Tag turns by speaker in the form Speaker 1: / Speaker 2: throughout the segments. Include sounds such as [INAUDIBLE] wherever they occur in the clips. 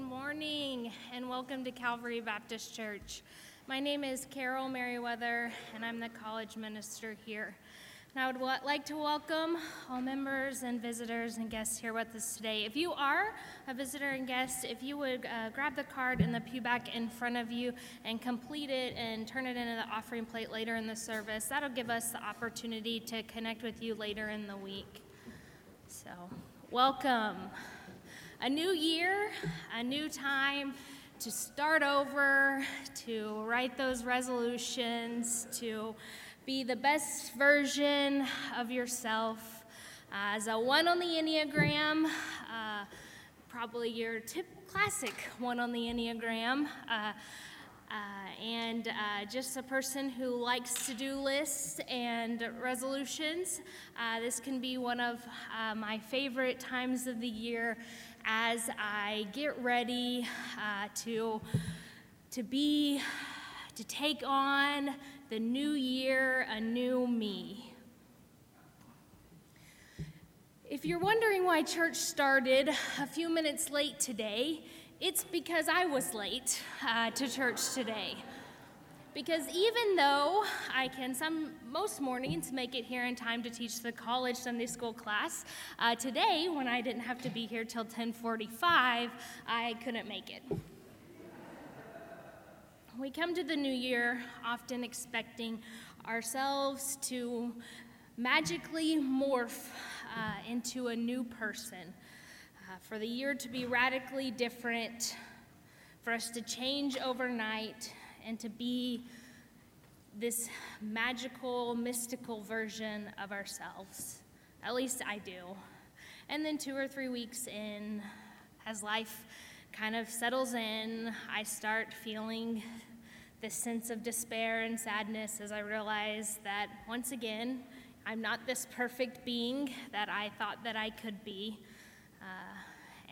Speaker 1: Good morning and welcome to Calvary Baptist Church. My name is Carol Merriweather and I'm the college minister here. And I would like to welcome all members and visitors and guests here with us today. If you are a visitor and guest, if you would uh, grab the card in the pew back in front of you and complete it and turn it into the offering plate later in the service, that'll give us the opportunity to connect with you later in the week. So, welcome a new year, a new time to start over, to write those resolutions, to be the best version of yourself. Uh, as a one on the Enneagram, uh, probably your tip classic one on the Enneagram. Uh, uh, and uh, just a person who likes to do lists and resolutions. Uh, this can be one of my favorite times of the year as I get ready uh, to, to be, to take on the new year, a new me. If you're wondering why church started a few minutes late today, it's because I was late uh, to church today. Because even though I can some most mornings make it here in time to teach the college Sunday school class, uh, today when I didn't have to be here till 10:45, I couldn't make it. We come to the new year often expecting ourselves to magically morph uh, into a new person uh, for the year to be radically different, for us to change overnight, and to be this magical, mystical version of ourselves. At least I do. And then two or three weeks in, as life kind of settles in, I start feeling this sense of despair and sadness as I realize that once again, I'm not this perfect being that I thought that I could be. Uh,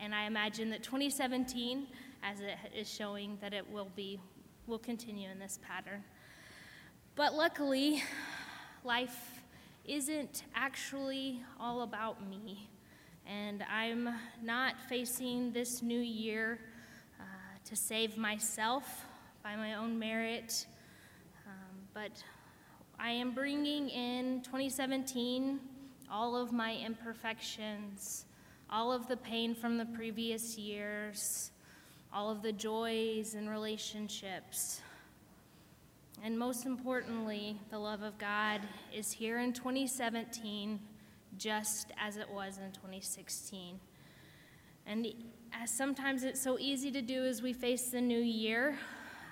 Speaker 1: and I imagine that 2017, as it is showing, that it will be, will continue in this pattern. But luckily, life isn't actually all about me. And I'm not facing this new year uh, to save myself by my own merit, um, but I am bringing in 2017 all of my imperfections all of the pain from the previous years, all of the joys and relationships. And most importantly, the love of God is here in 2017 just as it was in 2016. And as sometimes it's so easy to do as we face the new year,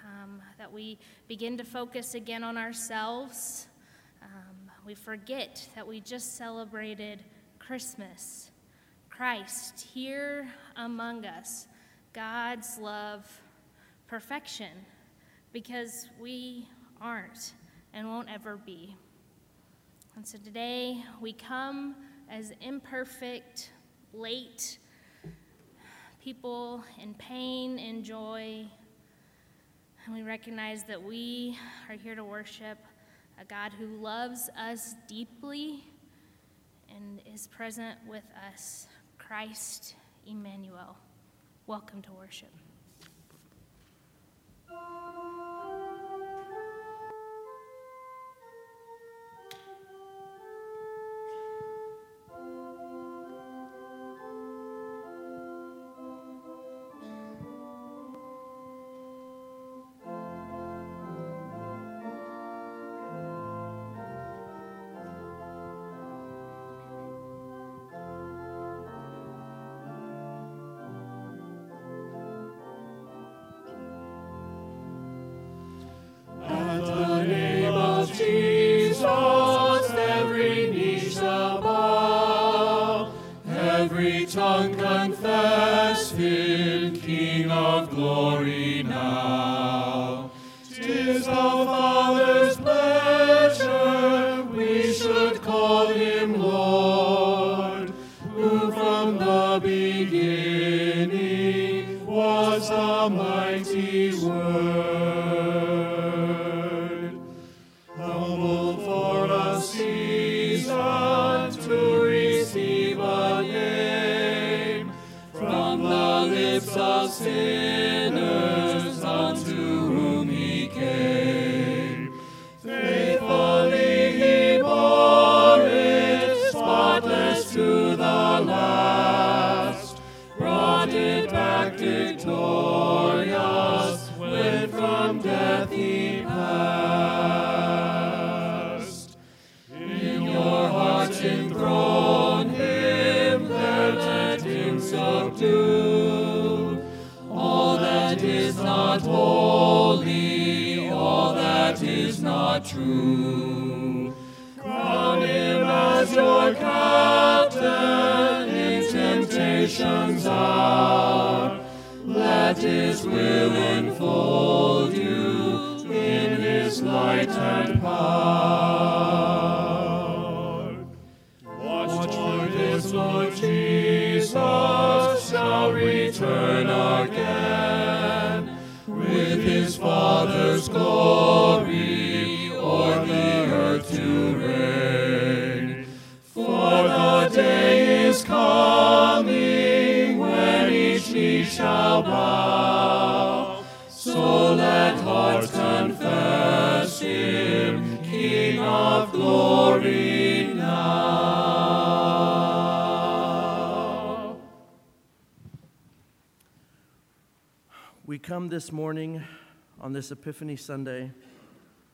Speaker 1: um, that we begin to focus again on ourselves. Um, we forget that we just celebrated Christmas Christ here among us, God's love, perfection, because we aren't and won't ever be. And so today we come as imperfect, late people in pain and joy. And we recognize that we are here to worship a God who loves us deeply and is present with us. Christ Emmanuel. Welcome to worship.
Speaker 2: Return again with his Father's glory o'er the earth to reign. For the day is coming when each knee shall bow. So let hearts confess him, King of glory
Speaker 3: come this morning on this Epiphany Sunday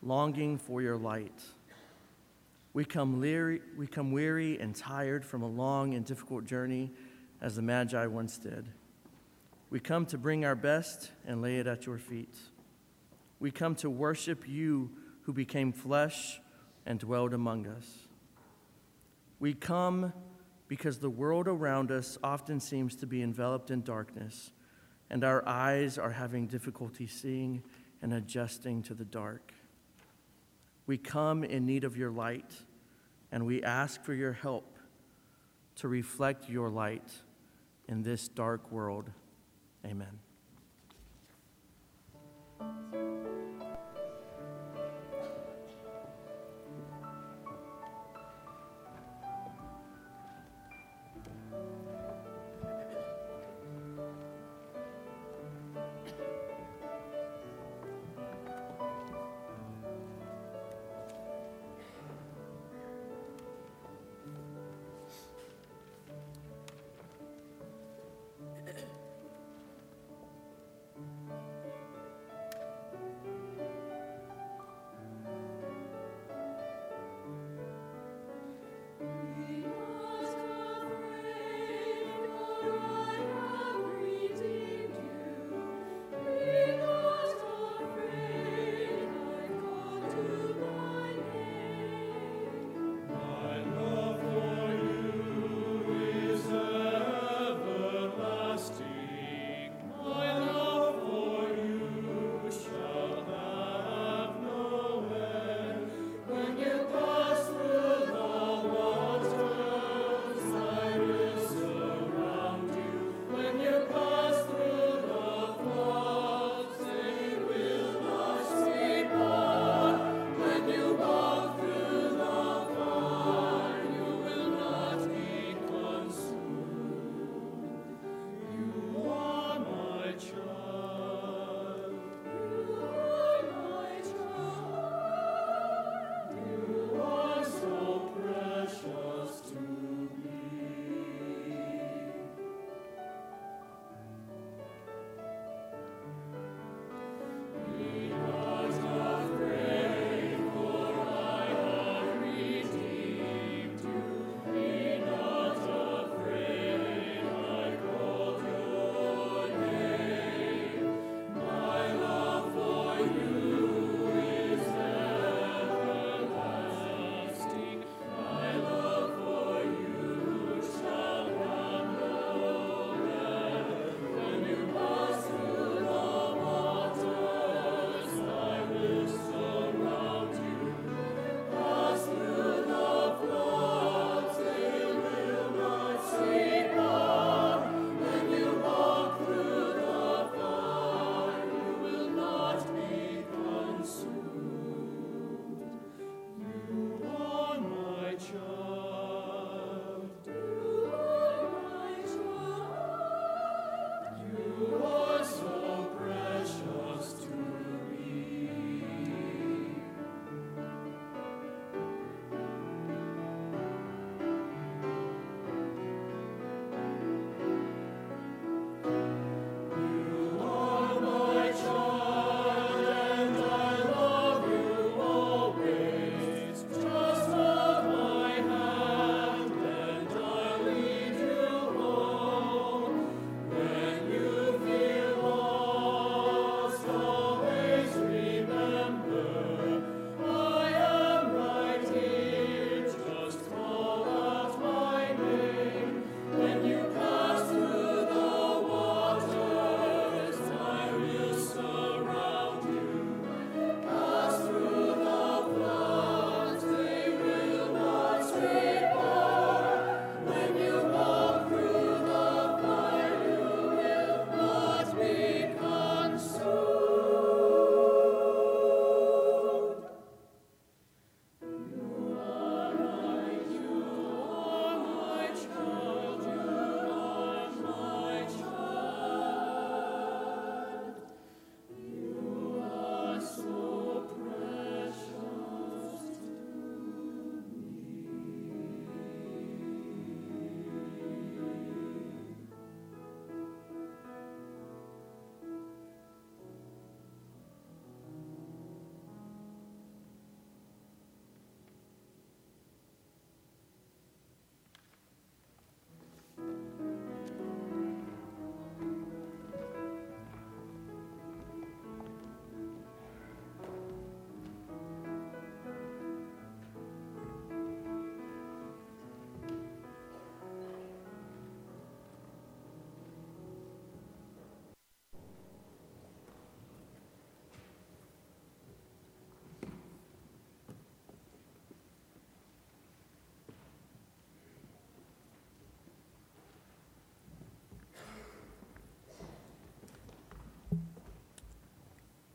Speaker 3: longing for your light. We come, leery, we come weary and tired from a long and difficult journey as the Magi once did. We come to bring our best and lay it at your feet. We come to worship you who became flesh and dwelled among us. We come because the world around us often seems to be enveloped in darkness, and our eyes are having difficulty seeing and adjusting to the dark. We come in need of your light, and we ask for your help to reflect your light in this dark world. Amen.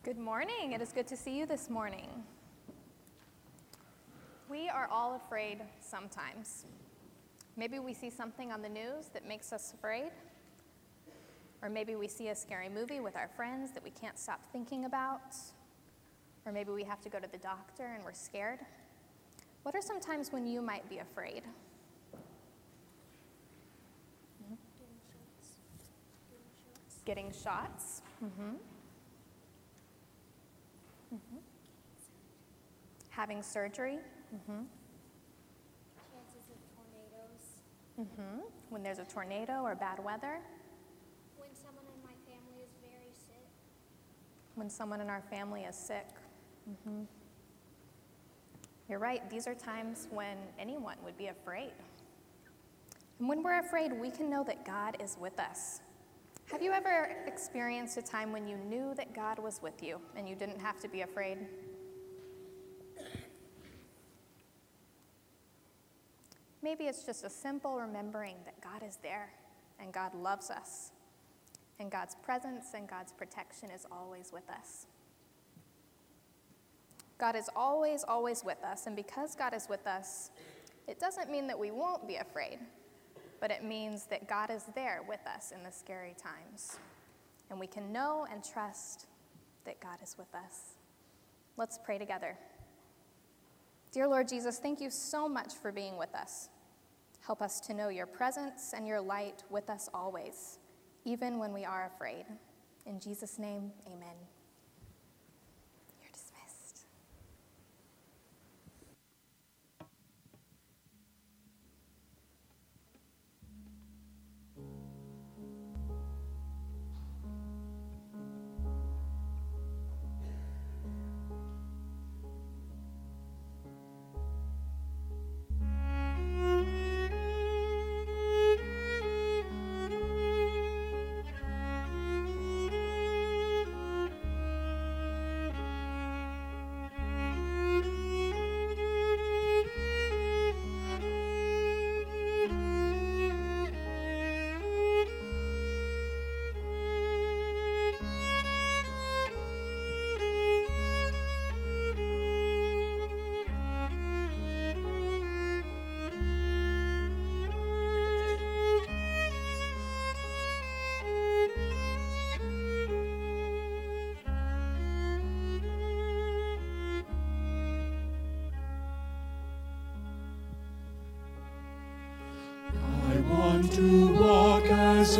Speaker 4: Good morning. It is good to see you this morning. We are all afraid sometimes. Maybe we see something on the news that makes us afraid. Or maybe we see a scary movie with our friends that we can't stop thinking about. Or maybe we have to go to the doctor and we're scared. What are some times when you might be afraid? Getting shots. Getting shots. Mm-hmm. Mm-hmm. Having surgery. Mm-hmm.
Speaker 5: Chances of tornadoes.
Speaker 4: Mm-hmm. When there's a tornado or bad weather.
Speaker 5: When someone in my family is very sick.
Speaker 4: When someone in our family is sick. Mm-hmm. You're right, these are times when anyone would be afraid. And when we're afraid, we can know that God is with us. Have you ever experienced a time when you knew that God was with you and you didn't have to be afraid? Maybe it's just a simple remembering that God is there and God loves us, and God's presence and God's protection is always with us. God is always, always with us, and because God is with us, it doesn't mean that we won't be afraid, but it means that God is there with us in the scary times. And we can know and trust that God is with us. Let's pray together. Dear Lord Jesus, thank you so much for being with us. Help us to know your presence and your light with us always, even when we are afraid. In Jesus' name, amen.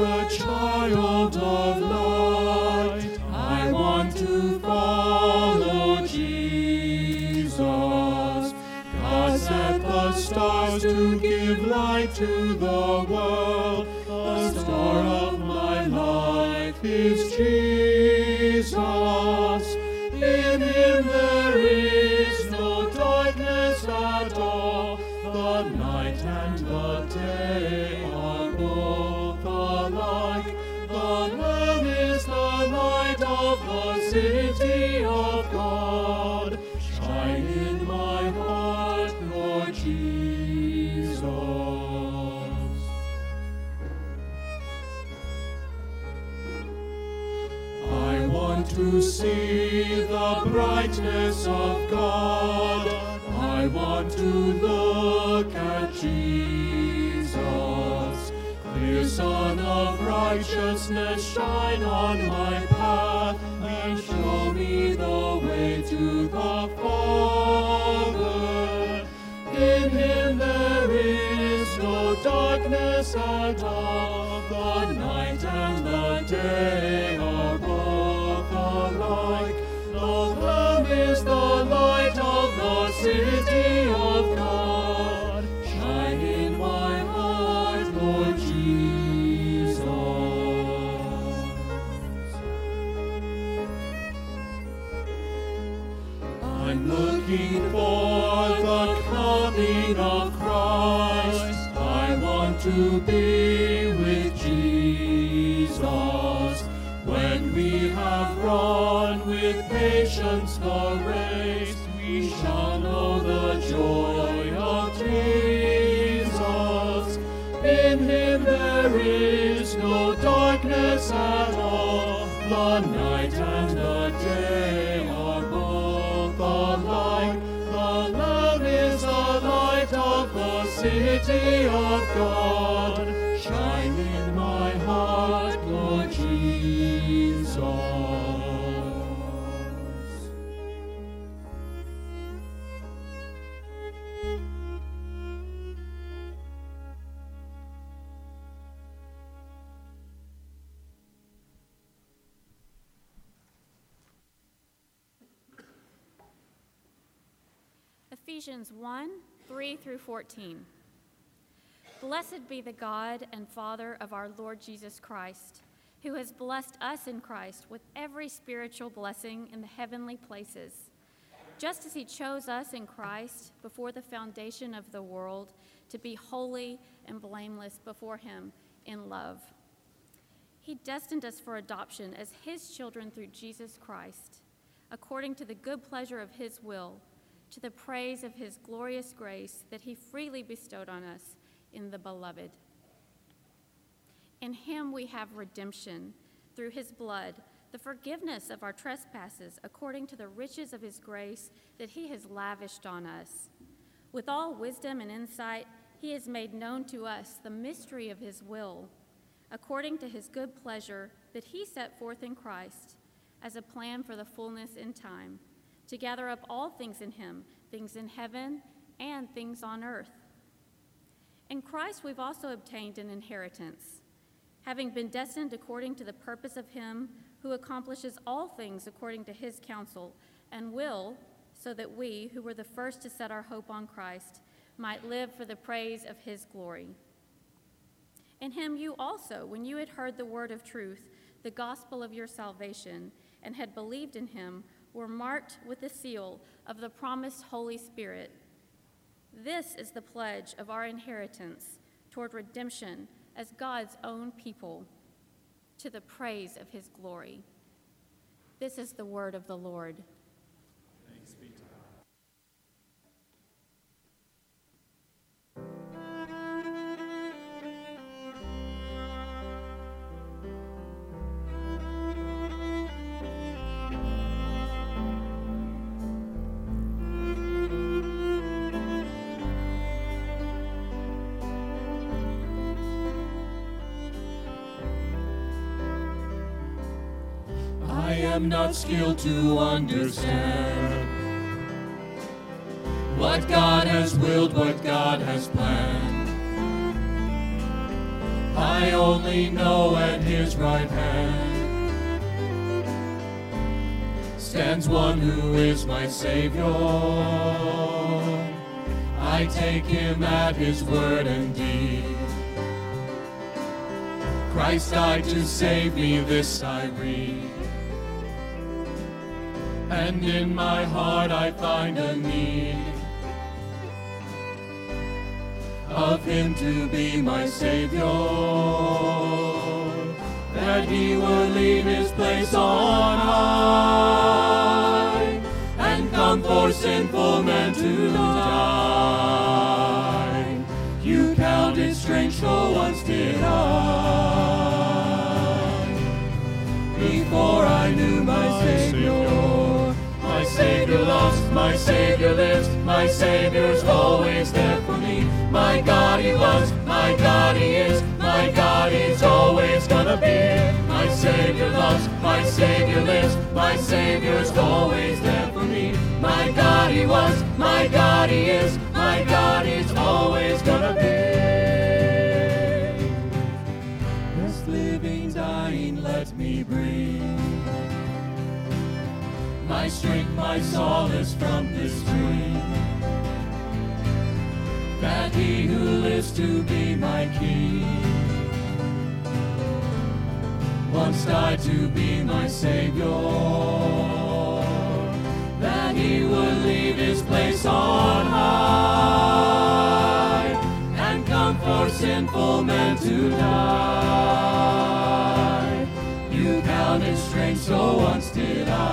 Speaker 2: A to see the brightness of God. I want to look at Jesus. Clear Sun of righteousness, shine on my path and show me the way to the Father. In him there is no darkness at all. The night and the day city of God. Shine in my heart, Lord Jesus. I'm looking for the coming of Christ. I want to be
Speaker 6: Ephesians 1 3 through 14. Blessed be the God and Father of our Lord Jesus Christ, who has blessed us in Christ with every spiritual blessing in the heavenly places, just as he chose us in Christ before the foundation of the world to be holy and blameless before him in love. He destined us for adoption as his children through Jesus Christ, according to the good pleasure of his will to the praise of his glorious grace that he freely bestowed on us in the beloved. In him we have redemption through his blood, the forgiveness of our trespasses according to the riches of his grace that he has lavished on us. With all wisdom and insight, he has made known to us the mystery of his will, according to his good pleasure that he set forth in Christ as a plan for the fullness in time to gather up all things in him, things in heaven and things on earth. In Christ, we've also obtained an inheritance, having been destined according to the purpose of him who accomplishes all things according to his counsel, and will, so that we, who were the first to set our hope on Christ, might live for the praise of his glory. In him you also, when you had heard the word of truth, the gospel of your salvation, and had believed in him, were marked with the seal of the promised Holy Spirit. This is the pledge of our inheritance toward redemption as God's own people, to the praise of his glory. This is the word of the Lord.
Speaker 2: Am not skilled to understand what God has willed, what God has planned. I only know at his right hand stands one who is my Savior. I take him at his word and deed. Christ died to save me, this I read and in my heart I find a need of Him to be my Savior, that He will leave His place on high and come for sinful men to die. You counted strange, so once did I, before I knew my. My savior loves, my Savior lives, my Savior's always there for me. My God He was, my God He is, my God He's always gonna be. My Savior loves, my Savior lives, my Savior's always there for me. My God He was, my God He is, my God He's always gonna be. My strength, my solace from this dream. That he who lives to be my king once died to be my savior. That he would leave his place on high and come for sinful men to die found in strength, so once did I.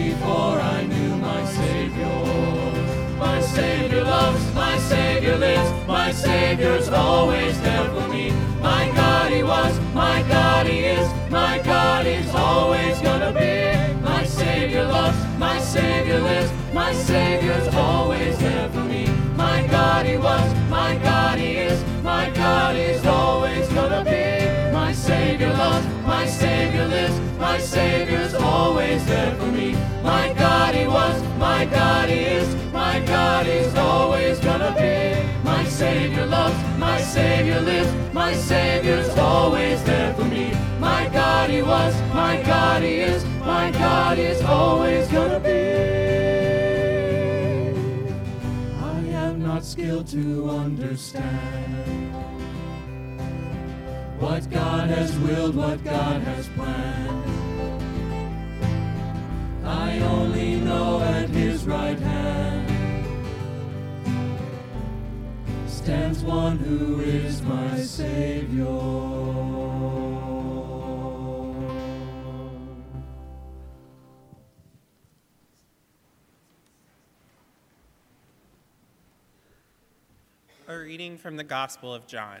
Speaker 2: Before I knew my Savior, my Savior loves, my Savior lives, my Savior's always there for me. My God, He was, my God, He is, my God, He's always gonna be. My Savior loves, my Savior lives, my Savior's always there for me. My God, He was, my God, He is, my God is always gonna be. Savior's always there for me. My God, He was, my God, He is, my God, He's always gonna be. My Savior loves, my Savior lives, my Savior's always there for me. My God, He was, my God, He is, my God, He's always gonna be. I am not skilled to understand what God has willed, what God has planned. I only know at His right hand stands one who is my Savior.
Speaker 7: Reading from the Gospel of John.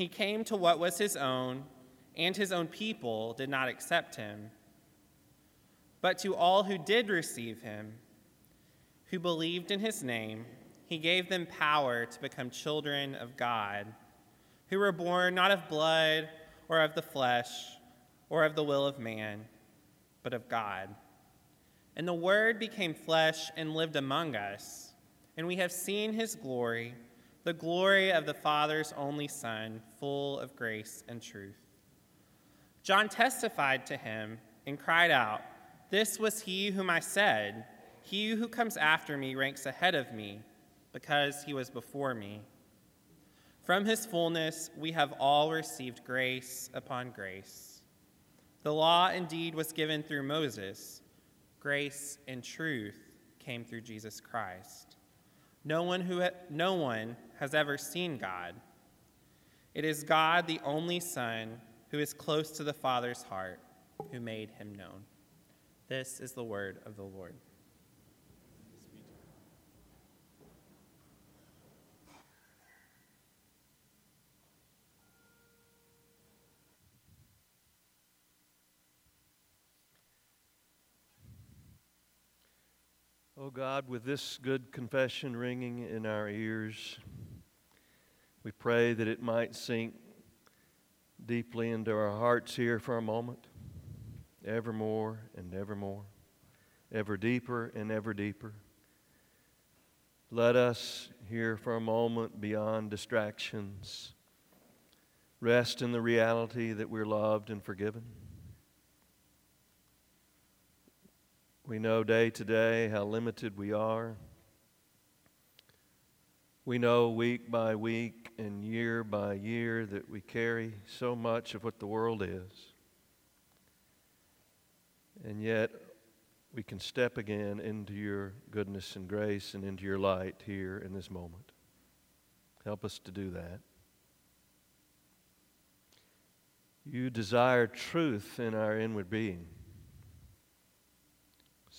Speaker 7: He came to what was his own, and his own people did not accept him. But to all who did receive him, who believed in his name, he gave them power to become children of God, who were born not of blood or of the flesh or of the will of man, but of God. And the Word became flesh and lived among us, and we have seen his glory, the glory of the Father's only Son, full of grace and truth. John testified to him and cried out, This was he whom I said, He who comes after me ranks ahead of me, because he was before me. From his fullness we have all received grace upon grace. The law indeed was given through Moses, grace and truth came through Jesus Christ. No one, who ha- no one has ever seen God. It is God, the only Son, who is close to the Father's heart, who made him known. This is the word of the Lord.
Speaker 8: Oh God, with this good confession ringing in our ears, we pray that it might sink deeply into our hearts here for a moment, evermore and evermore, ever deeper and ever deeper. Let us here for a moment beyond distractions rest in the reality that we're loved and forgiven. We know day to day how limited we are. We know week by week and year by year that we carry so much of what the world is. And yet, we can step again into your goodness and grace and into your light here in this moment. Help us to do that. You desire truth in our inward being.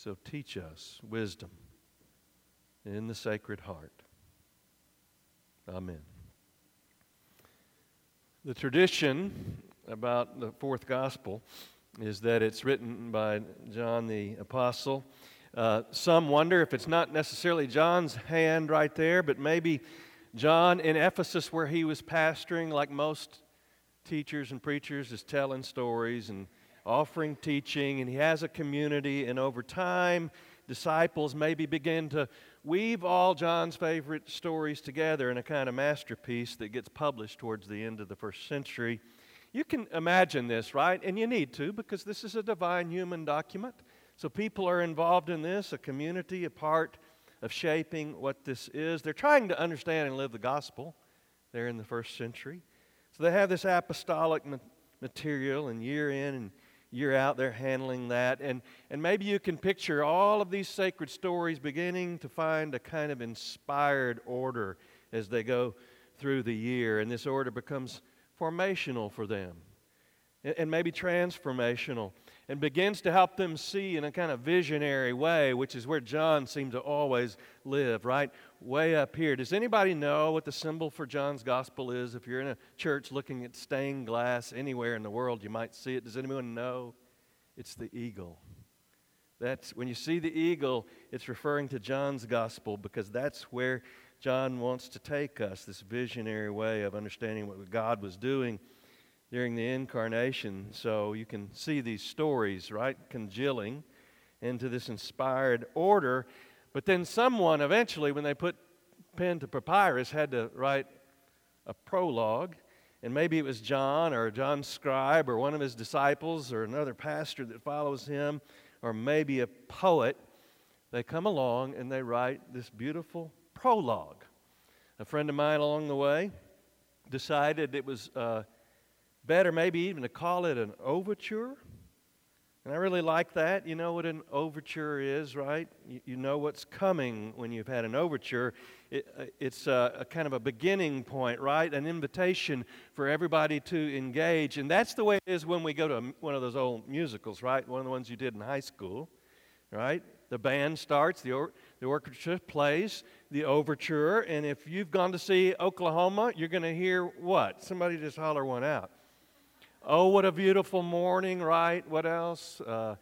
Speaker 8: So teach us wisdom in the Sacred Heart. Amen. The tradition about the fourth gospel is that it's written by John the Apostle. Uh, some wonder if it's not necessarily John's hand right there, but maybe John in Ephesus, where he was pastoring, like most teachers and preachers, is telling stories and offering teaching, and he has a community, and over time, disciples maybe begin to weave all John's favorite stories together in a kind of masterpiece that gets published towards the end of the first century You can imagine this, right? And you need to because this is a divine human document. So people are involved in this, a community, a part of shaping what this is. They're trying to understand and live the gospel there in the first century. So they have this apostolic material, and year in and year out, they're handling that. And, and maybe you can picture all of these sacred stories beginning to find a kind of inspired order as they go through the year. And this order becomes formational for them and, and maybe transformational and begins to help them see in a kind of visionary way, which is where John seemed to always live, right? Way up here. Does anybody know what the symbol for John's gospel is? If you're in a church looking at stained glass anywhere in the world, you might see it. Does anyone know? It's the eagle. That's when you see the eagle, it's referring to John's gospel because that's where John wants to take us, this visionary way of understanding what God was doing during the incarnation. So you can see these stories, right, congealing into this inspired order. But then someone eventually, when they put pen to papyrus, had to write a prologue. And maybe it was John or John's scribe or one of his disciples or another pastor that follows him or maybe a poet. They come along and they write this beautiful prologue. A friend of mine along the way decided it was uh, better maybe even to call it an overture. And I really like that. You know what an overture is, right? You, you know what's coming when you've had an overture. It, uh, it's a, a, kind of a beginning point, right? An invitation for everybody to engage. And that's the way it is when we go to a, one of those old musicals, right? One of the ones you did in high school, right? The band starts, the, or, the orchestra plays the overture. And if you've gone to see Oklahoma, you're going to hear what? Somebody just holler one out. Oh, what a beautiful morning, right? What else? Uh,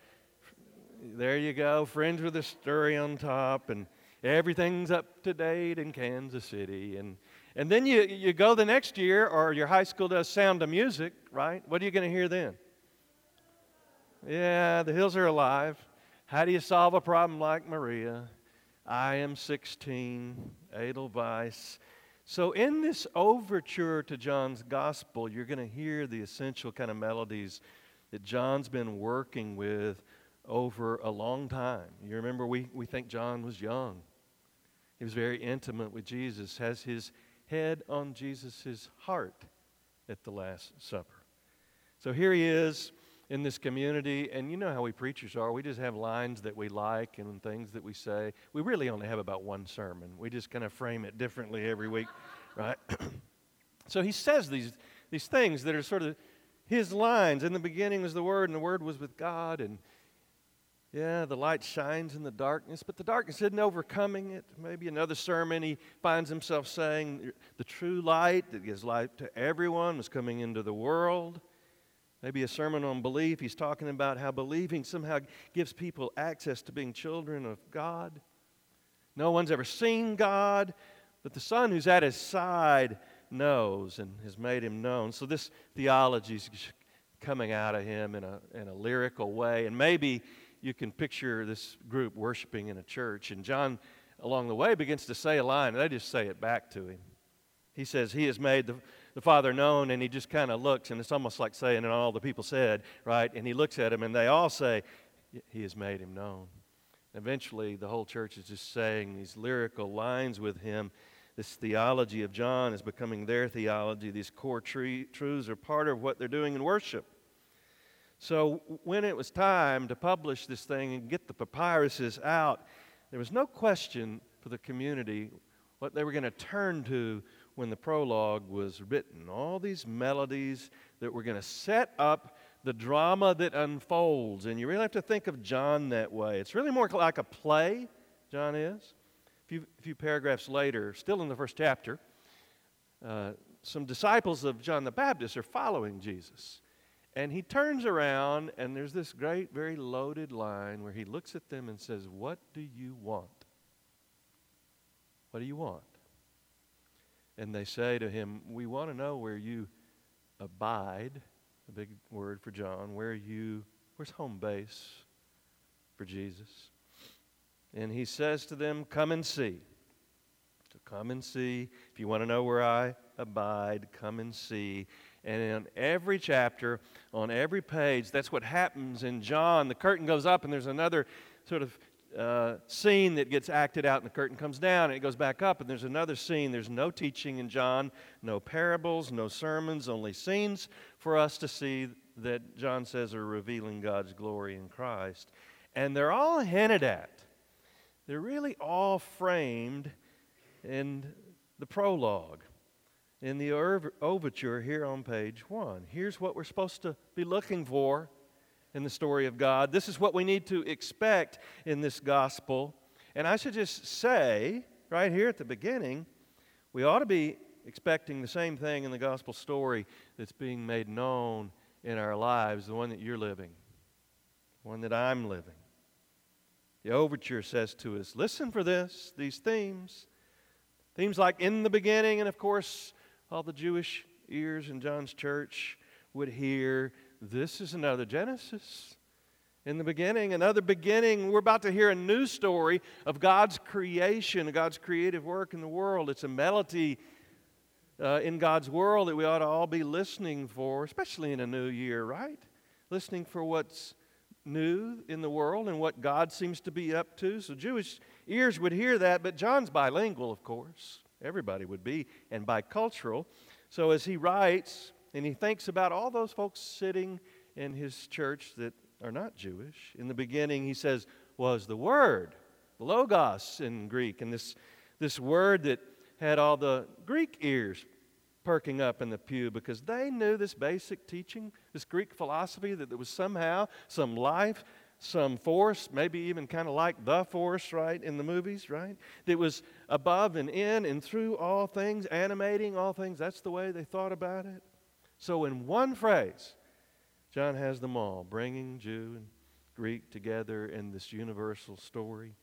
Speaker 8: there you go. Friends with a story on top, and everything's up to date in Kansas City. And, and then you, you go the next year, or your high school does Sound of Music, right? What are you going to hear then? Yeah, the hills are alive. How do you solve a problem like Maria? I am 16, Edelweiss. So, in this overture to John's gospel, you're going to hear the essential kind of melodies that John's been working with over a long time. You remember, we, we think John was young. He was very intimate with Jesus, has his head on Jesus' heart at the Last Supper. So here he is in this community, and you know how we preachers are. We just have lines that we like and things that we say. We really only have about one sermon. We just kind of frame it differently every week, right? [CLEARS THROAT] so he says these, these things that are sort of his lines. In the beginning was the Word, and the Word was with God, and yeah, the light shines in the darkness, but the darkness isn't overcoming it. Maybe another sermon, he finds himself saying, The true light that gives light to everyone was coming into the world. Maybe a sermon on belief. He's talking about how believing somehow gives people access to being children of God. No one's ever seen God, but the Son who's at his side knows and has made him known. So this theology is coming out of him in a, in a lyrical way. And maybe you can picture this group worshiping in a church. And John, along the way, begins to say a line, and they just say it back to him. He says, He has made the the Father known, and he just kind of looks, and it's almost like saying, and all the people said, right? And he looks at him, and they all say, He has made him known. Eventually, the whole church is just saying these lyrical lines with him. This theology of John is becoming their theology. These core truths are part of what they're doing in worship. So, when it was time to publish this thing and get the papyruses out, there was no question for the community what they were going to turn to when the prologue was written. All these melodies that were going to set up the drama that unfolds. And you really have to think of John that way. It's really more like a play, John is. A few, a few paragraphs later, still in the first chapter, uh, some disciples of John the Baptist are following Jesus. And he turns around, and there's this great, very loaded line where he looks at them and says, What do you want? What do you want? And they say to him, We want to know where you abide, a big word for John, where you, where's home base for Jesus? And he says to them, Come and see. So come and see. If you want to know where I abide, come and see. And in every chapter, on every page, that's what happens in John. The curtain goes up, and there's another sort of uh, scene that gets acted out, and the curtain comes down, and it goes back up, and there's another scene. There's no teaching in John, no parables, no sermons, only scenes for us to see that John says are revealing God's glory in Christ. And they're all hinted at, they're really all framed in the prologue, in the overture here on page one. Here's what we're supposed to be looking for in the story of God. This is what we need to expect in this gospel. And I should just say, right here at the beginning, we ought to be expecting the same thing in the gospel story that's being made known in our lives, the one that you're living, the one that I'm living. The overture says to us listen for this, these themes. Themes like in the beginning, and of course, all the Jewish ears in John's church would hear this is another Genesis. In the beginning, another beginning. We're about to hear a new story of God's creation, God's creative work in the world. It's a melody uh, in God's world that we ought to all be listening for, especially in a new year, right? Listening for what's new in the world and what God seems to be up to. So Jewish ears would hear that, but John's bilingual, of course. Everybody would be, and bicultural. So as he writes, and he thinks about all those folks sitting in his church that are not Jewish. In the beginning, he says, was the Word, the logos in Greek, and this, this word that had all the Greek ears perking up in the pew because they knew this basic teaching, this Greek philosophy, that there was somehow some life, some force, maybe even kind of like the force, right, in the movies, right? That was above and in and through all things, animating all things. That's the way they thought about it. So, in one phrase, John has them all, bringing Jew and Greek together in this universal story.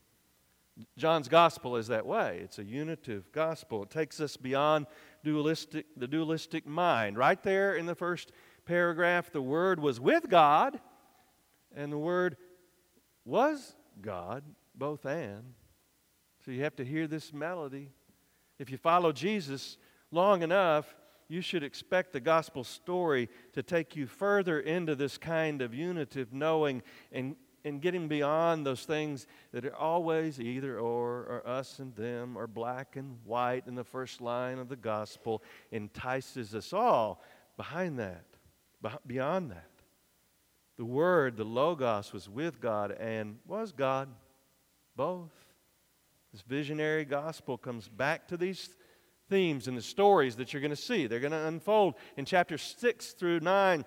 Speaker 8: John's gospel is that way. It's a unitive gospel. It takes us beyond dualistic, the dualistic mind. Right there in the first paragraph, the Word was with God, and the Word was God, both and. So you have to hear this melody. If you follow Jesus long enough, you should expect the gospel story to take you further into this kind of unitive knowing and, and getting beyond those things that are always either or, or us and them, or black and white in the first line of the gospel, entices us all behind that, beyond that. The Word, the Logos, was with God and was God, both. This visionary gospel comes back to these themes and the stories that you're going to see. They're going to unfold. In chapter 6 through 9,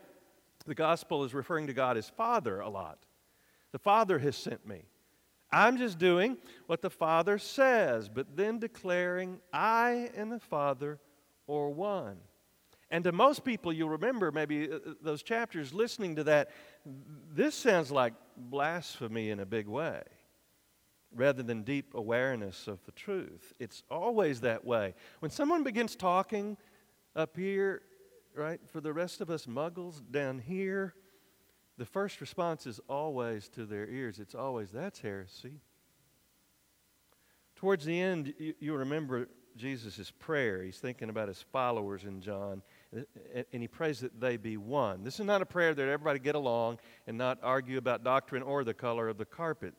Speaker 8: the gospel is referring to God as Father a lot. The Father has sent me. I'm just doing what the Father says, but then declaring, I and the Father are one. And to most people, you'll remember maybe uh, uh, those chapters listening to that, this sounds like blasphemy in a big way rather than deep awareness of the truth. It's always that way. When someone begins talking up here, right, for the rest of us muggles down here, the first response is always to their ears. It's always, that's heresy. Towards the end, you, you remember Jesus' prayer. He's thinking about his followers in John, and he prays that they be one. This is not a prayer that everybody get along and not argue about doctrine or the color of the carpet.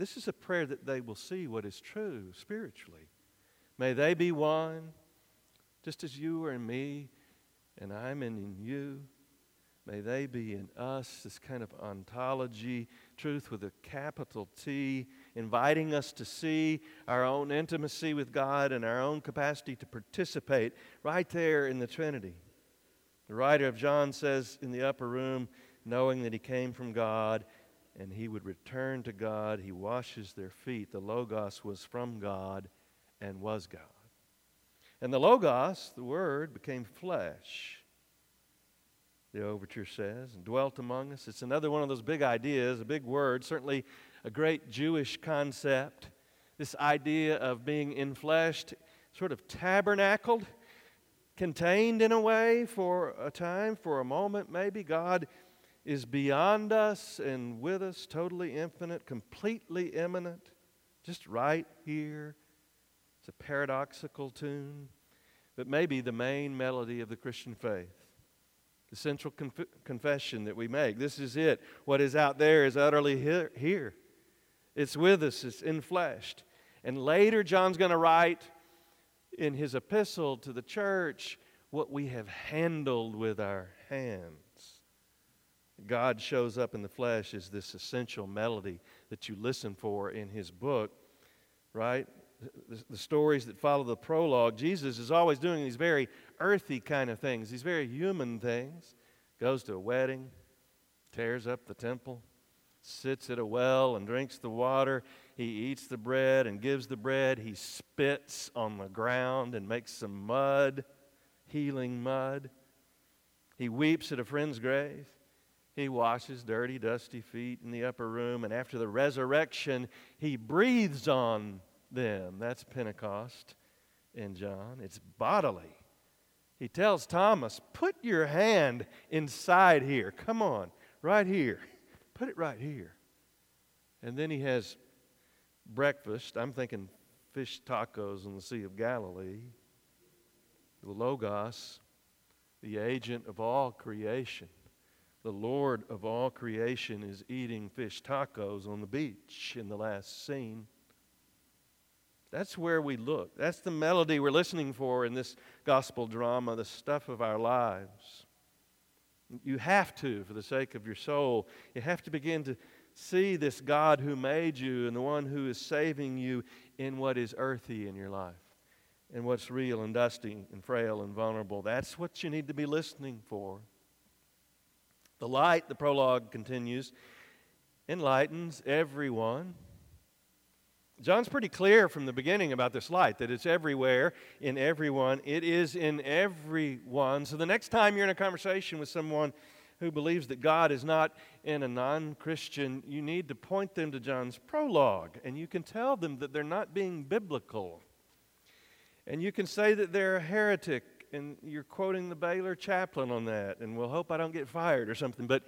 Speaker 8: This is a prayer that they will see what is true spiritually. May they be one, just as you are in me and I'm in you. May they be in us, this kind of ontology, truth with a capital T, inviting us to see our own intimacy with God and our own capacity to participate right there in the Trinity. The writer of John says in the upper room, knowing that he came from God and he would return to God. He washes their feet. The Logos was from God and was God. And the Logos, the Word, became flesh, the overture says, and dwelt among us. It's another one of those big ideas, a big word, certainly a great Jewish concept. This idea of being infleshed, sort of tabernacled, contained in a way for a time, for a moment, maybe. God is beyond us and with us, totally infinite, completely immanent, just right here. It's a paradoxical tune, but maybe the main melody of the Christian faith. the central conf- confession that we make. This is it. What is out there is utterly here. It's with us, it's infleshed. And later, John's going to write in his epistle to the church what we have handled with our hands. God shows up in the flesh is this essential melody that you listen for in his book, right? The, the, stories that follow the prologue, Jesus is always doing these very earthy kind of things, these very human things. Goes to a wedding, tears up the temple, sits at a well and drinks the water. He eats the bread and gives the bread. He spits on the ground and makes some mud, healing mud. He weeps at a friend's grave. He washes dirty, dusty feet in the upper room. And after the resurrection, he breathes on them. That's Pentecost in John. It's bodily. He tells Thomas, Put your hand inside here. Come on, right here. Put it right here. And then he has breakfast. I'm thinking fish tacos on the Sea of Galilee. The Logos, the agent of all creation, the Lord of all creation, is eating fish tacos on the beach in the last scene. That's where we look. That's the melody we're listening for in this gospel drama, the stuff of our lives. You have to, for the sake of your soul, you have to begin to see this God who made you and the one who is saving you in what is earthy in your life and what's real and dusty and frail and vulnerable. That's what you need to be listening for. The light, the prologue continues, enlightens everyone. John's pretty clear from the beginning about this light that it's everywhere, in everyone. It is in everyone. So the next time you're in a conversation with someone who believes that God is not in a non Christian, you need to point them to John's prologue. And you can tell them that they're not being biblical. And you can say that they're a heretic, and you're quoting the Baylor chaplain on that, and we'll hope I don't get fired or something. But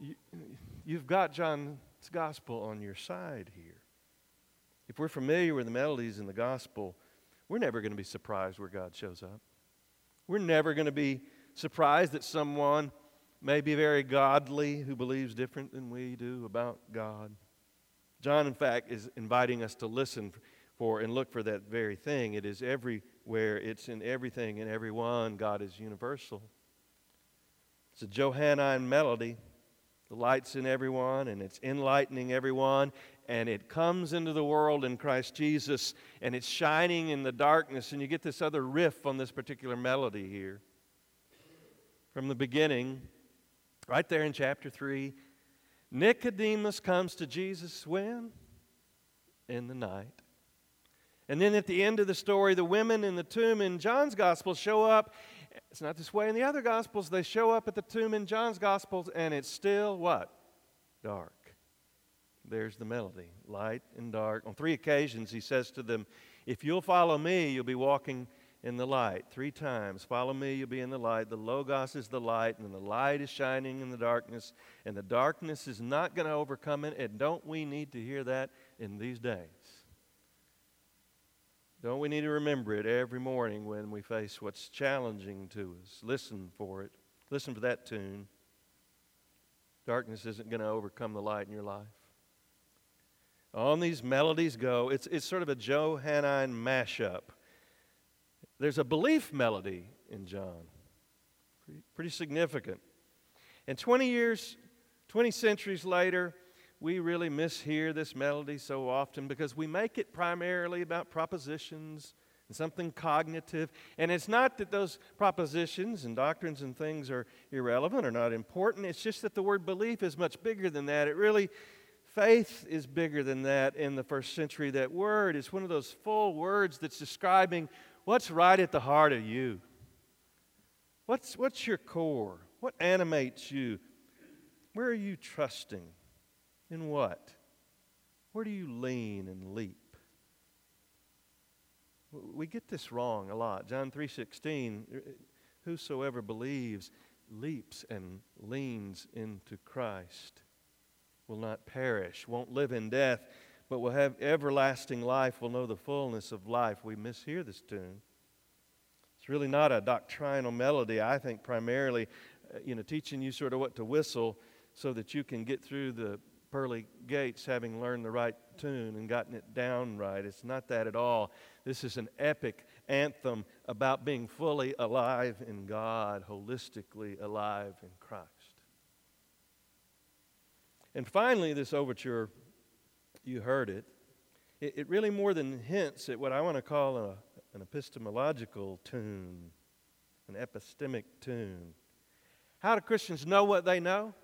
Speaker 8: you, you've got John's gospel on your side here. If we're familiar with the melodies in the gospel, we're never going to be surprised where God shows up. We're never going to be surprised that someone may be very godly who believes different than we do about God. John, in fact, is inviting us to listen for and look for that very thing. It is everywhere, it's in everything and everyone. God is universal. It's a Johannine melody. The light's in everyone, and it's enlightening everyone, and it comes into the world in Christ Jesus, and it's shining in the darkness, and you get this other riff on this particular melody here. From the beginning, right there in chapter 3, Nicodemus comes to Jesus when? In the night. And then at the end of the story, the women in the tomb in John's gospel show up it's not this way in the other Gospels. They show up at the tomb in John's Gospels, and it's still what? Dark. There's the melody light and dark. On three occasions, he says to them, If you'll follow me, you'll be walking in the light. Three times. Follow me, you'll be in the light. The Logos is the light, and the light is shining in the darkness, and the darkness is not going to overcome it. And don't we need to hear that in these days? Don't we need to remember it every morning when we face what's challenging to us? Listen for it. Listen for that tune. Darkness isn't going to overcome the light in your life. On these melodies go. It's, it's sort of a Johannine mashup. There's a belief melody in John, pretty, pretty significant. And 20 years, 20 centuries later, we really mishear this melody so often because we make it primarily about propositions and something cognitive. And it's not that those propositions and doctrines and things are irrelevant or not important. It's just that the word belief is much bigger than that. It really, faith is bigger than that in the first century. That word is one of those full words that's describing what's right at the heart of you. What's, what's your core? What animates you? Where are you trusting? In what? Where do you lean and leap? We get this wrong a lot. John 3:16, uh, whosoever believes leaps and leans into Christ will not perish, won't live in death, but will have everlasting life, will know the fullness of life. We mishear this tune. It's really not a doctrinal melody. I think primarily uh, you know, teaching you sort of what to whistle so that you can get through the pearly gates having learned the right tune and gotten it down right. It's not that at all. This is an epic anthem about being fully alive in God, holistically alive in Christ. And finally, this overture, you heard it, it, it really more than hints at what I want to call a, an epistemological tune, an epistemic tune. How do Christians know what they know?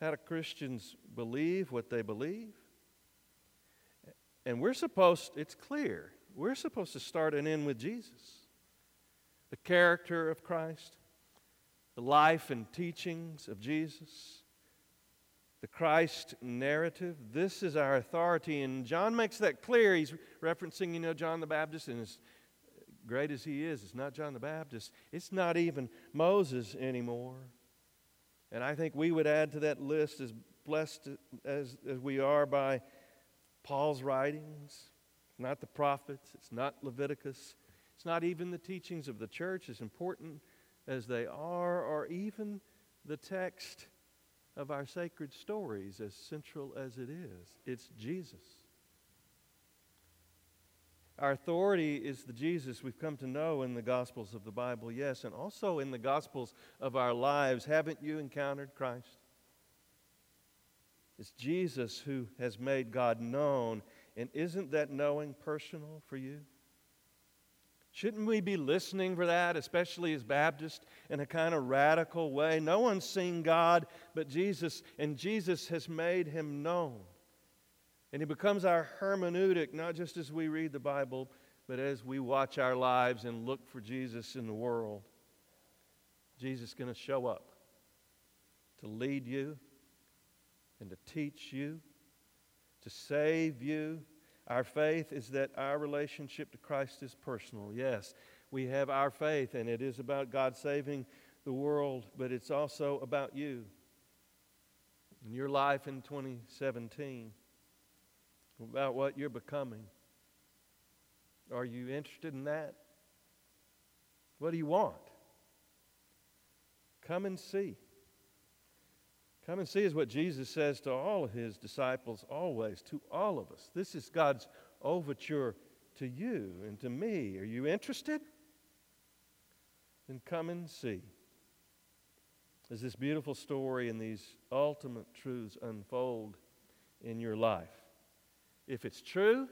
Speaker 8: How do Christians believe what they believe? And we're supposed, it's clear, we're supposed to start and end with Jesus. The character of Christ, the life and teachings of Jesus, the Christ narrative. This is our authority. And John makes that clear. He's referencing, you know, John the Baptist, and as great as he is, it's not John the Baptist. It's not even Moses anymore. And I think we would add to that list as blessed as, as we are by Paul's writings. not the prophets, it's not Leviticus, it's not even the teachings of the church, as important as they are, or even the text of our sacred stories, as central as it is. It's Jesus. Our authority is the Jesus we've come to know in the Gospels of the Bible, yes, and also in the Gospels of our lives. Haven't you encountered Christ? It's Jesus who has made God known, and isn't that knowing personal for you? Shouldn't we be listening for that, especially as Baptists, in a kind of radical way? No one's seen God but Jesus, and Jesus has made him known. And he becomes our hermeneutic, not just as we read the Bible, but as we watch our lives and look for Jesus in the world. Jesus is going to show up to lead you and to teach you, to save you, our faith is that our relationship to Christ is personal. Yes, we have our faith, and it is about God saving the world, but it's also about you and your life in 2017, about what you're becoming. Are you interested in that? What do you want? Come and see. Come and see is what Jesus says to all of his disciples always, to all of us. This is God's overture to you and to me. Are you interested? Then come and see. As this beautiful story and these ultimate truths unfold in your life. If it's true,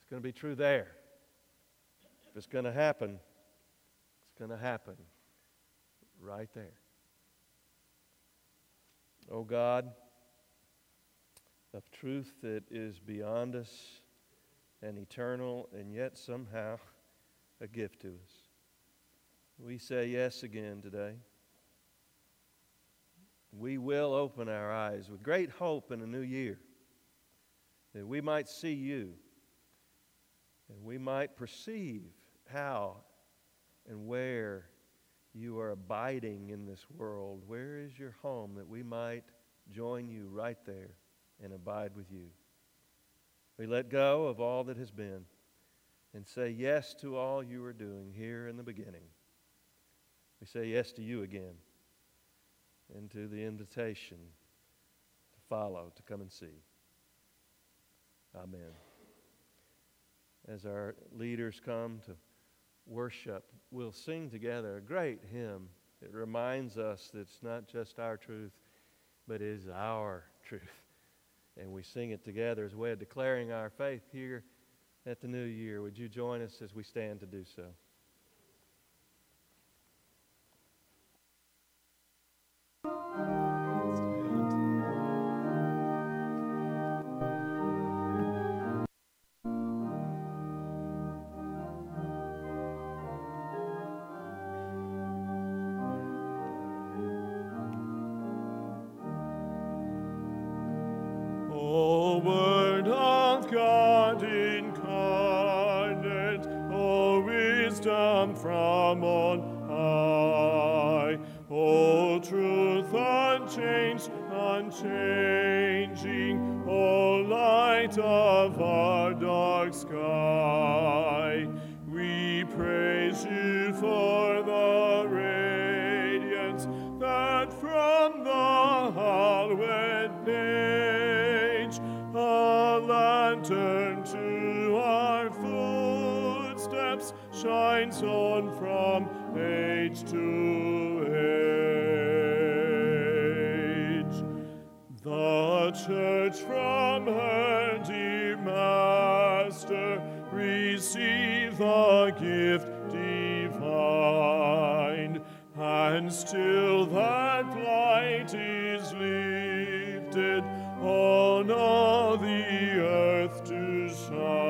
Speaker 8: it's going to be true there. If it's going to happen, it's going to happen right there. Oh God, of truth that is beyond us and eternal, and yet somehow a gift to us. We say yes again today. We will open our eyes with great hope in a new year that we might see you and we might perceive how and where you are abiding in this world, where is your home that we might join you right there and abide with you? We let go of all that has been and say yes to all you are doing here in the beginning. We say yes to you again and to the invitation to follow, to come and see. Amen. As our leaders come to worship, we'll sing together a great hymn. It reminds us that it's not just our truth, but is our [LAUGHS] truth. And we sing it together as a way of declaring our faith here at the new year. Would you join us as we stand to do so?
Speaker 9: On from age to age. The church from her dear master receive the gift divine, and still that light is lifted on all the earth to shine.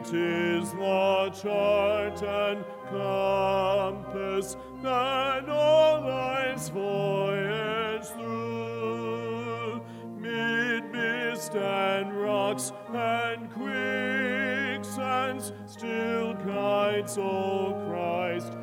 Speaker 9: It is the chart and compass that all life's voyage through, mid mist and rocks and quicksands, still guides, O Christ,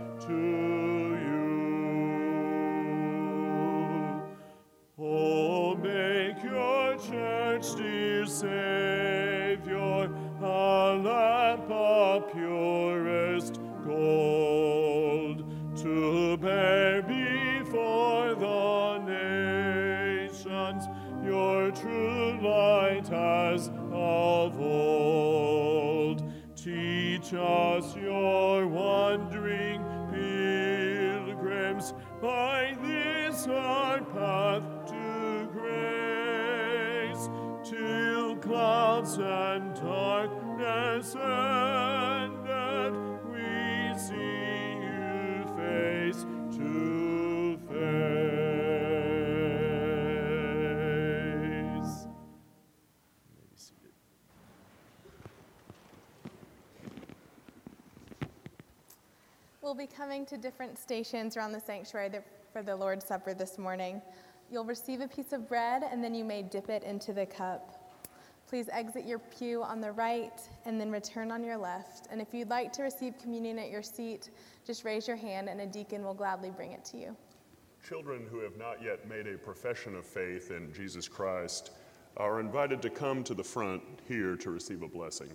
Speaker 9: Teach us your wandering pilgrims by this our path to grace, till clouds and darkness ended, we see
Speaker 10: We'll be coming to different stations around the sanctuary for the Lord's Supper this morning. You'll receive a piece of bread and then you may dip it into the cup. Please exit your pew on the right and then return on your left. And if you'd like to receive communion at your seat, just raise your hand and a deacon will gladly bring it to you.
Speaker 11: Children who have not yet made a profession of faith in Jesus Christ are invited to come to the front here to receive a blessing.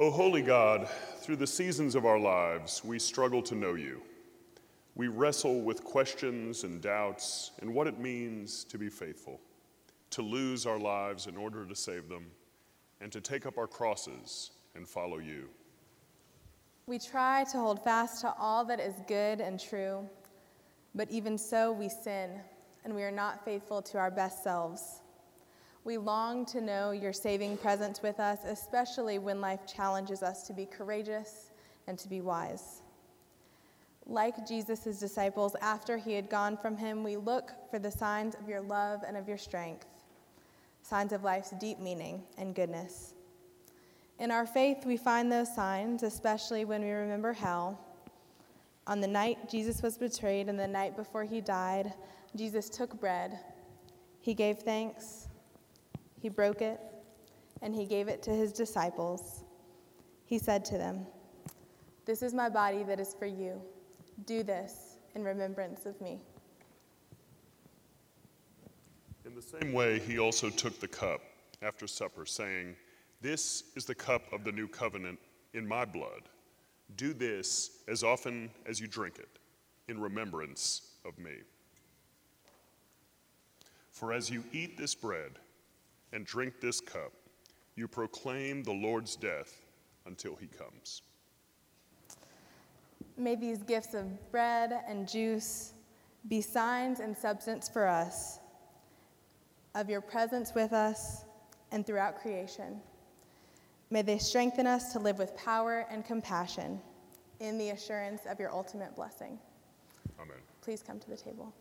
Speaker 11: O holy God, through the seasons of our lives, we struggle to know you. We wrestle with questions and doubts and what it means to be faithful, to lose our lives in order to save them, and to take up our crosses and follow you.
Speaker 10: We try to hold fast to all that is good and true, but even so we sin, and we are not faithful to our best selves. We long to know your saving presence with us, especially when life challenges us to be courageous and to be wise. Like Jesus' disciples, after he had gone from him, we look for the signs of your love and of your strength, signs of life's deep meaning and goodness. In our faith, we find those signs, especially when we remember how, on the night Jesus was betrayed and the night before he died, Jesus took bread. He gave thanks, he broke it, and he gave it to his disciples. He said to them, This is my body that is for you. Do this in remembrance of me.
Speaker 11: In the same way, he also took the cup after supper, saying, This is the cup of the new covenant in my blood. Do this as often as you drink it, in remembrance of me. For as you eat this bread and drink this cup, you proclaim the Lord's death until he comes.
Speaker 10: May these gifts of bread and juice be signs and substance for us of your presence with us and throughout creation. May they strengthen us to live with power and compassion in the assurance of your ultimate blessing.
Speaker 11: Amen.
Speaker 10: Please come to the table.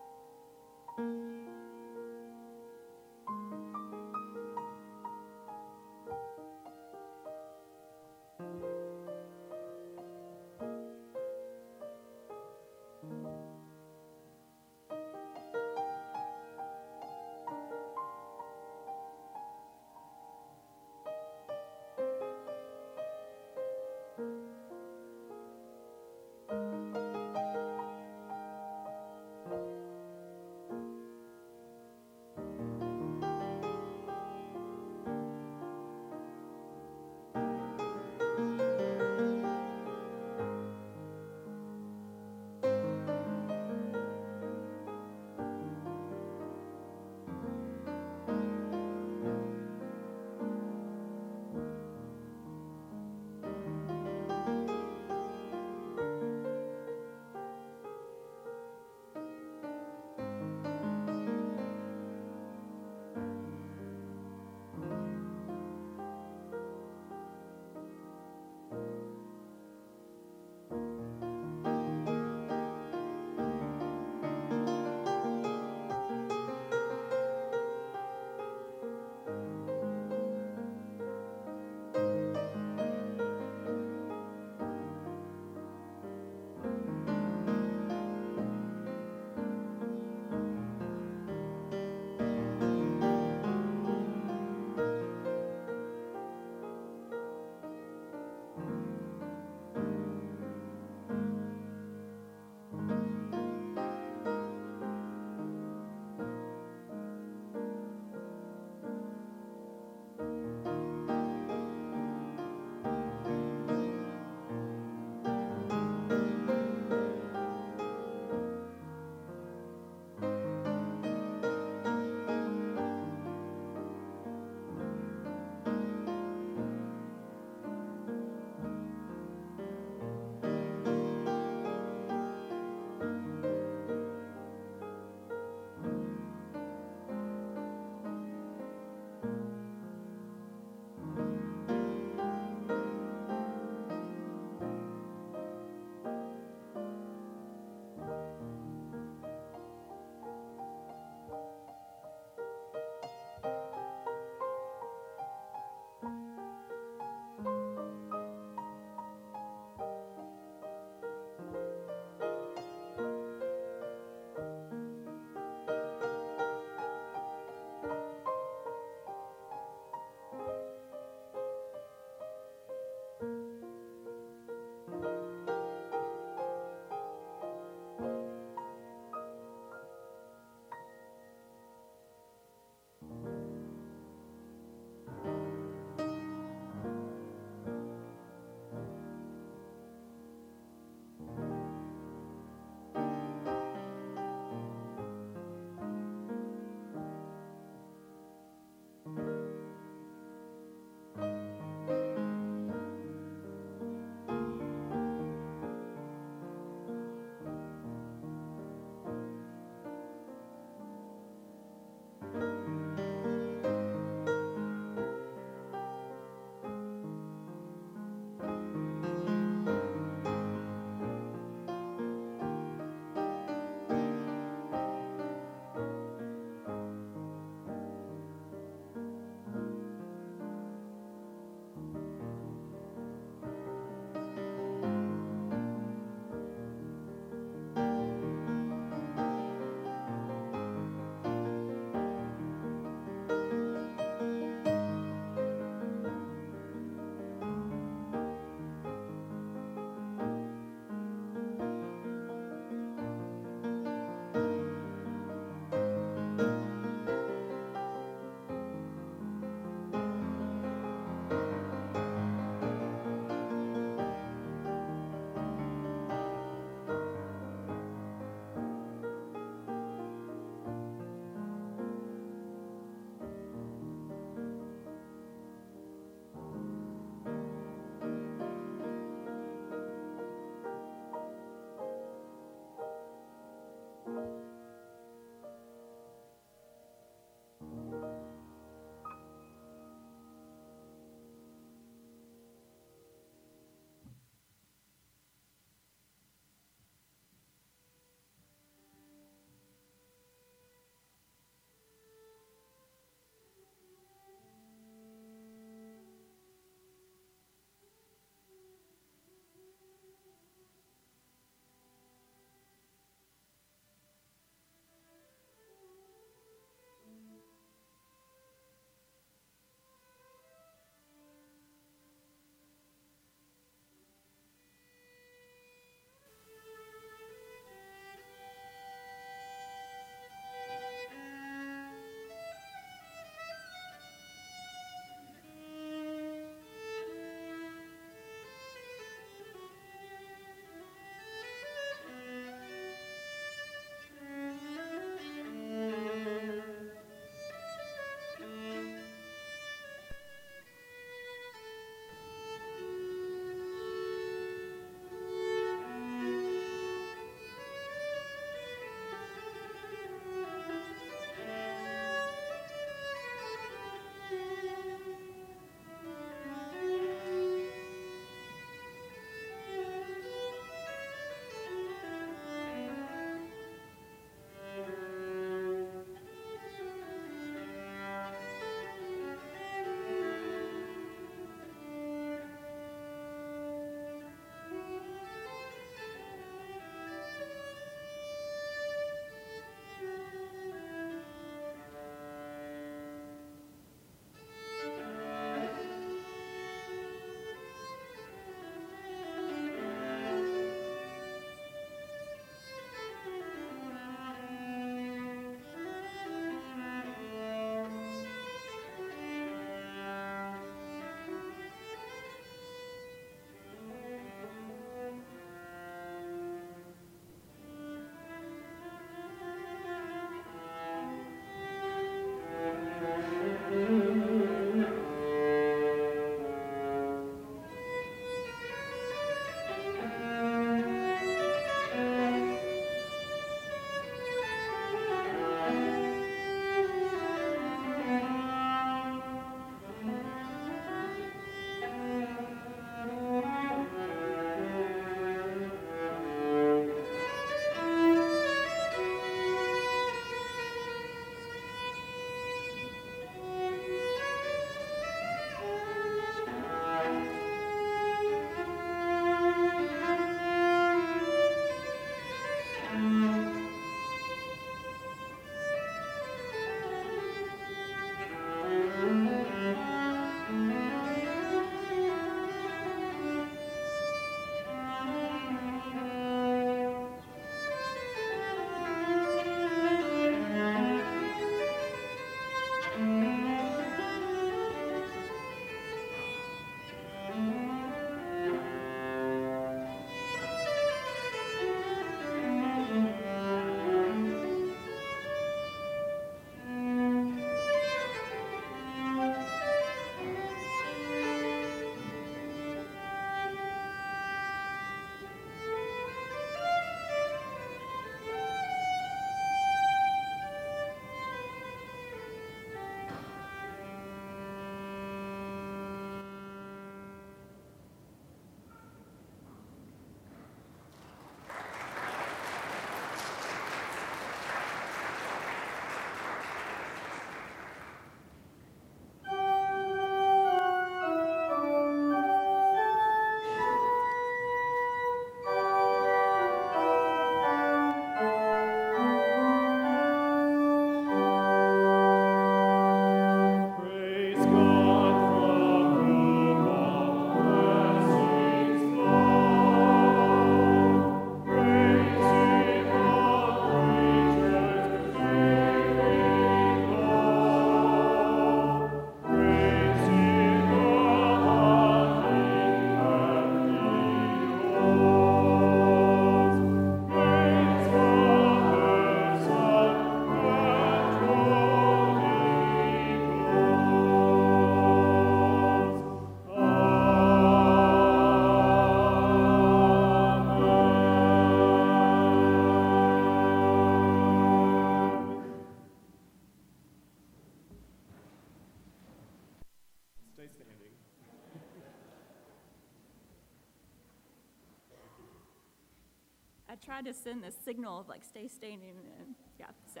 Speaker 12: Tried to send this signal of like stay standing and yeah, so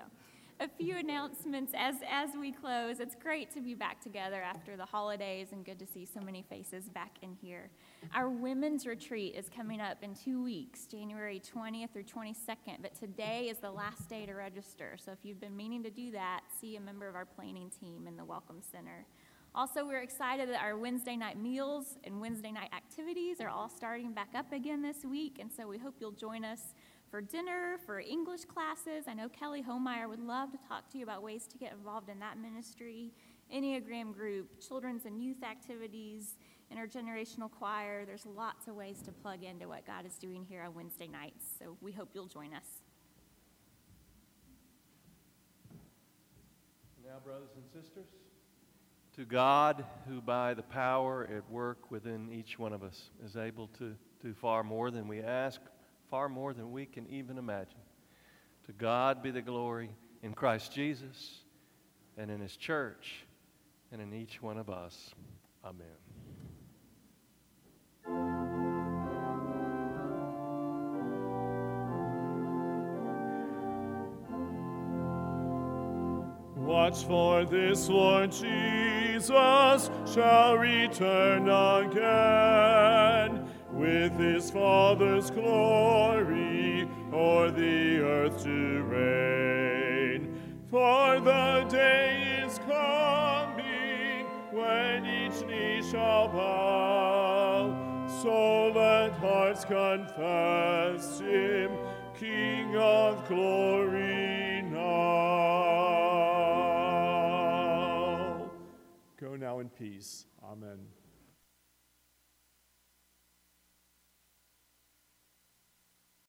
Speaker 12: a few announcements as as we close. It's great to be back together after the holidays and good to see so many faces back in here. Our women's retreat is coming up in 2 weeks, January 20th through 22nd, but today is the last day to register. So if you've been meaning to do that, see a member of our planning team in the welcome center. Also, we're excited that our Wednesday night meals and Wednesday night activities are all starting back up again this week, and so we hope you'll join us for dinner, for English classes. I know Kelly Homeyer would love to talk to you about ways to get involved in that ministry, Enneagram group, children's and youth activities, intergenerational choir. There's lots of ways to plug into what God is doing here on Wednesday nights, so we hope you'll join us.
Speaker 8: Now, brothers and sisters, to God, who by the power at work within each one of us is able to do far more than we ask, far more than we can even imagine. To God be the glory in Christ Jesus and in His church and in each one of us. Amen.
Speaker 9: Watch for this Lord Jesus shall return again with his Father's glory o'er the earth to reign. For the day is coming when each knee shall bow. So let hearts confess him, King of glory now in peace. Amen.